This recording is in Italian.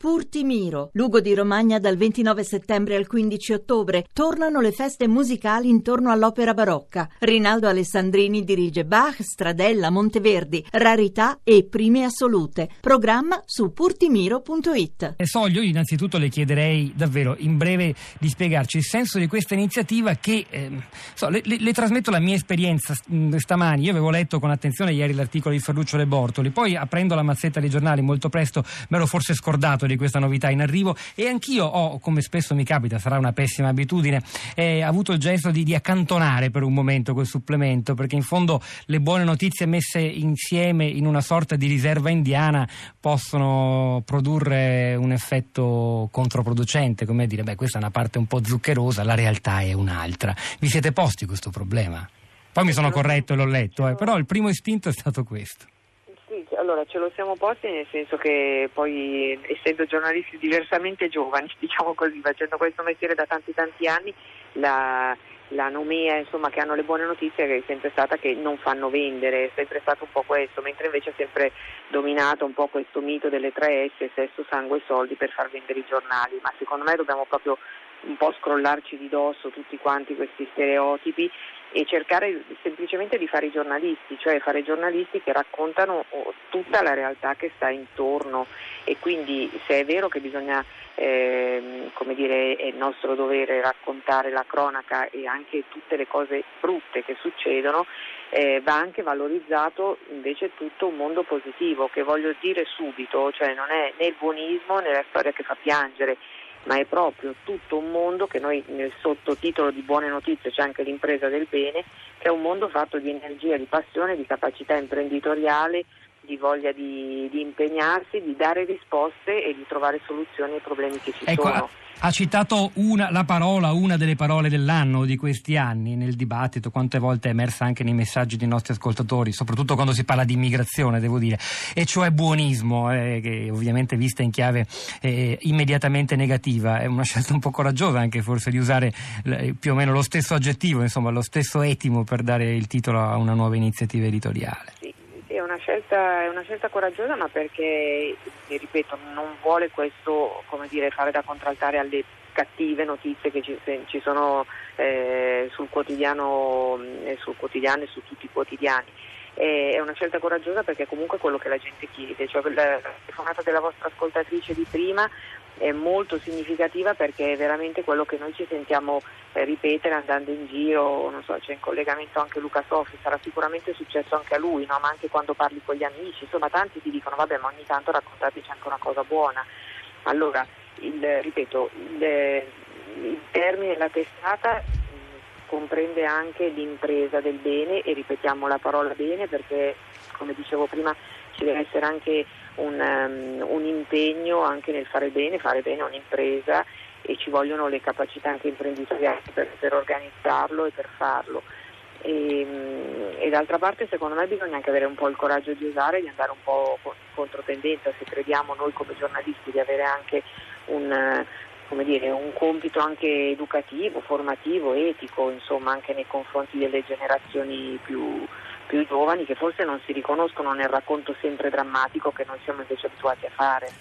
Purtimiro, Lugo di Romagna dal 29 settembre al 15 ottobre. Tornano le feste musicali intorno all'opera barocca. Rinaldo Alessandrini dirige Bach, Stradella, Monteverdi, Rarità e Prime Assolute. Programma su purtimiro.it. Soglio, innanzitutto le chiederei davvero in breve di spiegarci il senso di questa iniziativa che, eh, so, le, le, le, trasmetto la mia esperienza mm, stamani. Io avevo letto con attenzione ieri l'articolo di Ferruccio Le Bortoli, poi aprendo la mazzetta dei giornali molto presto me l'ho forse scordato di questa novità in arrivo e anch'io ho, come spesso mi capita, sarà una pessima abitudine, eh, avuto il gesto di, di, accantonare per un momento quel supplemento perché in fondo le buone notizie messe insieme in una sorta di riserva indiana possono produrre un effetto controproducente, come dire, beh questa è una parte un po' zuccherosa, la realtà è un'altra. Vi siete posti questo problema? Poi mi sono corretto e l'ho letto, eh, però il primo istinto è stato questo allora ce lo siamo posti nel senso che poi essendo giornalisti diversamente giovani, diciamo così, facendo questo mestiere da tanti tanti anni, la, la nomea insomma, che hanno le buone notizie è sempre stata che non fanno vendere, è sempre stato un po' questo, mentre invece è sempre dominato un po' questo mito delle tre S, sesso, sangue e soldi per far vendere i giornali, ma secondo me dobbiamo proprio un po' scrollarci di dosso tutti quanti questi stereotipi e cercare semplicemente di fare i giornalisti, cioè fare giornalisti che raccontano tutta la realtà che sta intorno. E quindi se è vero che bisogna, eh, come dire, è nostro dovere raccontare la cronaca e anche tutte le cose brutte che succedono, eh, va anche valorizzato invece tutto un mondo positivo che voglio dire subito, cioè non è né il buonismo né la storia che fa piangere ma è proprio tutto un mondo che noi nel sottotitolo di buone notizie c'è anche l'impresa del bene, che è un mondo fatto di energia, di passione, di capacità imprenditoriale, di voglia di, di impegnarsi, di dare risposte e di trovare soluzioni ai problemi che ci ecco, sono. Ha citato una, la parola, una delle parole dell'anno di questi anni nel dibattito, quante volte è emersa anche nei messaggi dei nostri ascoltatori, soprattutto quando si parla di immigrazione, devo dire, e cioè buonismo, eh, che ovviamente vista in chiave eh, immediatamente negativa. È una scelta un po' coraggiosa anche forse di usare eh, più o meno lo stesso aggettivo, insomma lo stesso etimo per dare il titolo a una nuova iniziativa editoriale. Scelta, è una scelta coraggiosa ma perché, ripeto, non vuole questo dire, fare da contraltare alle cattive notizie che ci, ci sono eh, sul, quotidiano, eh, sul quotidiano e su tutti i quotidiani è una scelta coraggiosa perché comunque quello che la gente chiede, cioè la telefonata della vostra ascoltatrice di prima è molto significativa perché è veramente quello che noi ci sentiamo eh, ripetere andando in giro, so, c'è in collegamento anche Luca Sofi, sarà sicuramente successo anche a lui, no? ma anche quando parli con gli amici, insomma tanti ti dicono vabbè ma ogni tanto raccontateci anche una cosa buona. Allora, il, ripeto, il, il termine, la testata comprende anche l'impresa del bene e ripetiamo la parola bene perché come dicevo prima ci deve essere anche un, um, un impegno anche nel fare bene, fare bene un'impresa e ci vogliono le capacità anche imprenditoriali per, per organizzarlo e per farlo. E, mm, e, d'altra parte secondo me bisogna anche avere un po' il coraggio di usare, di andare un po' contro tendenza, se crediamo noi come giornalisti di avere anche un, dire, un compito anche educativo, formativo, etico, insomma anche nei confronti delle generazioni più, più giovani che forse non si riconoscono nel racconto sempre drammatico che noi siamo invece abituati a fare.